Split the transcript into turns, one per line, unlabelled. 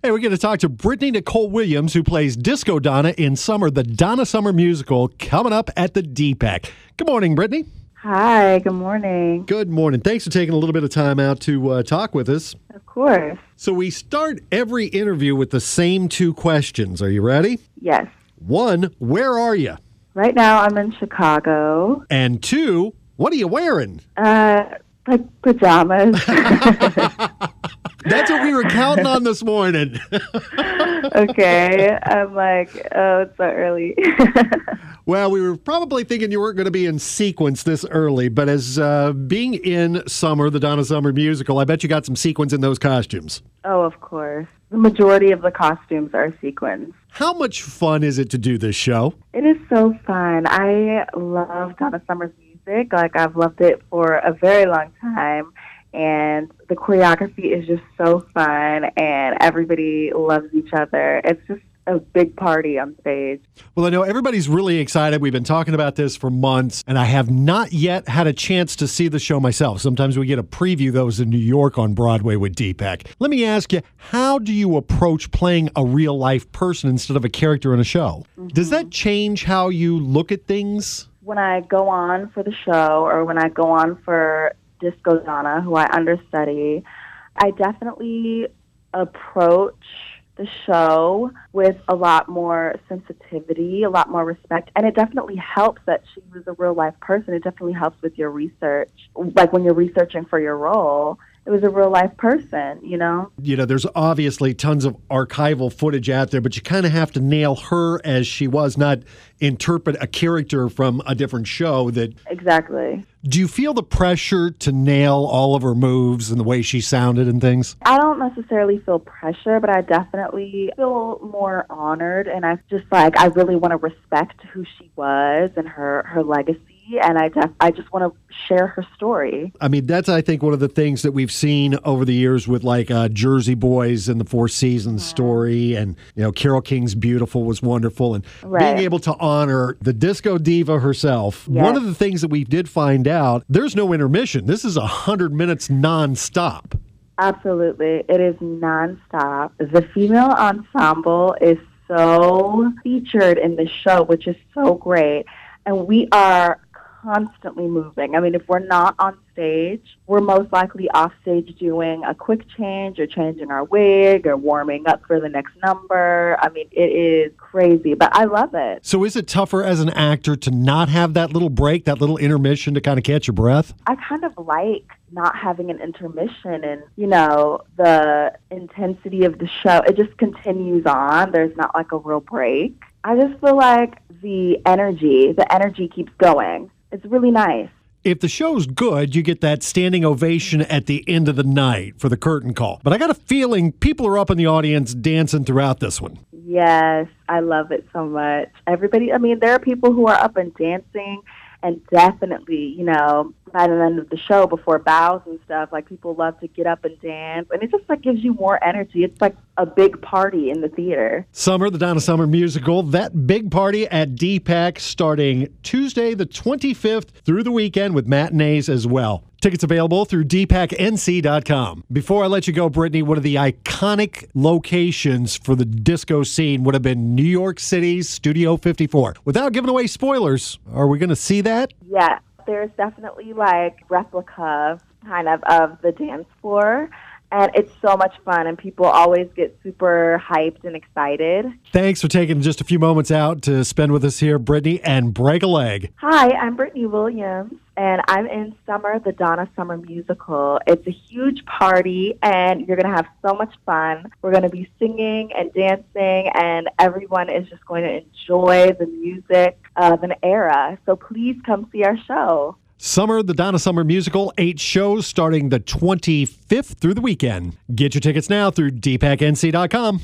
Hey, we're going to talk to Brittany Nicole Williams, who plays Disco Donna in Summer, the Donna Summer musical, coming up at the DPAC. Good morning, Brittany.
Hi, good morning.
Good morning. Thanks for taking a little bit of time out to uh, talk with us.
Of course.
So, we start every interview with the same two questions. Are you ready?
Yes.
One, where are you?
Right now I'm in Chicago.
And two, what are you wearing?
Uh like pajamas.
That's what we were counting on this morning.
okay. I'm like, oh, it's so early.
well, we were probably thinking you weren't going to be in sequence this early, but as uh, being in Summer, the Donna Summer musical, I bet you got some sequins in those costumes.
oh, of course. The majority of the costumes are sequins.
How much fun is it to do this show?
It is so fun. I love Donna Summer's music. Like I've loved it for a very long time. And the choreography is just so fun and everybody loves each other. It's just a big party on stage.
Well, I know everybody's really excited. We've been talking about this for months, and I have not yet had a chance to see the show myself. Sometimes we get a preview those in New York on Broadway with DPAC. Let me ask you, how do you approach playing a real life person instead of a character in a show? Does that mm-hmm. change how you look at things?
when I go on for the show or when I go on for Disco Donna, who I understudy, I definitely approach the show with a lot more sensitivity, a lot more respect, and it definitely helps that she was a real life person. It definitely helps with your research, like when you're researching for your role. It was a real life person, you know?
You know, there's obviously tons of archival footage out there, but you kind of have to nail her as she was, not interpret a character from a different show that
Exactly.
Do you feel the pressure to nail all of her moves and the way she sounded and things?
I don't necessarily feel pressure, but I definitely feel more honored, and I just like I really want to respect who she was and her her legacy, and I def- I just want to share her story.
I mean, that's I think one of the things that we've seen over the years with like uh, Jersey Boys and the Four Seasons story, and you know Carole King's Beautiful was wonderful, and
Right.
being able to honor the disco diva herself.
Yes.
One of the things that we did find out, there's no intermission. This is a hundred minutes nonstop.
Absolutely, it is nonstop. The female ensemble is so featured in the show, which is so great, and we are constantly moving. I mean, if we're not on stage, we're most likely off stage doing a quick change or changing our wig or warming up for the next number. I mean, it is crazy, but I love it.
So is it tougher as an actor to not have that little break, that little intermission to kind of catch your breath?
I kind of like not having an intermission and, you know, the intensity of the show. It just continues on. There's not like a real break. I just feel like the energy, the energy keeps going. It's really nice.
If the show's good, you get that standing ovation at the end of the night for the curtain call. But I got a feeling people are up in the audience dancing throughout this one.
Yes, I love it so much. Everybody, I mean, there are people who are up and dancing, and definitely, you know, by the end of the show, before bows and stuff, like people love to get up and dance, and it just like gives you more energy. It's like a big party in the theater.
Summer, the Donna Summer musical, that big party at DPAC starting Tuesday the 25th through the weekend with matinees as well. Tickets available through dpacnc.com. Before I let you go, Brittany, one of the iconic locations for the disco scene would have been New York City's Studio 54. Without giving away spoilers, are we going to see that?
Yeah, there's definitely like replica kind of of the dance floor. And it's so much fun, and people always get super hyped and excited.
Thanks for taking just a few moments out to spend with us here, Brittany, and break a leg.
Hi, I'm Brittany Williams, and I'm in Summer, the Donna Summer musical. It's a huge party, and you're going to have so much fun. We're going to be singing and dancing, and everyone is just going to enjoy the music of an era. So please come see our show.
Summer, the Donna Summer musical, eight shows starting the 25th through the weekend. Get your tickets now through dpacnc.com.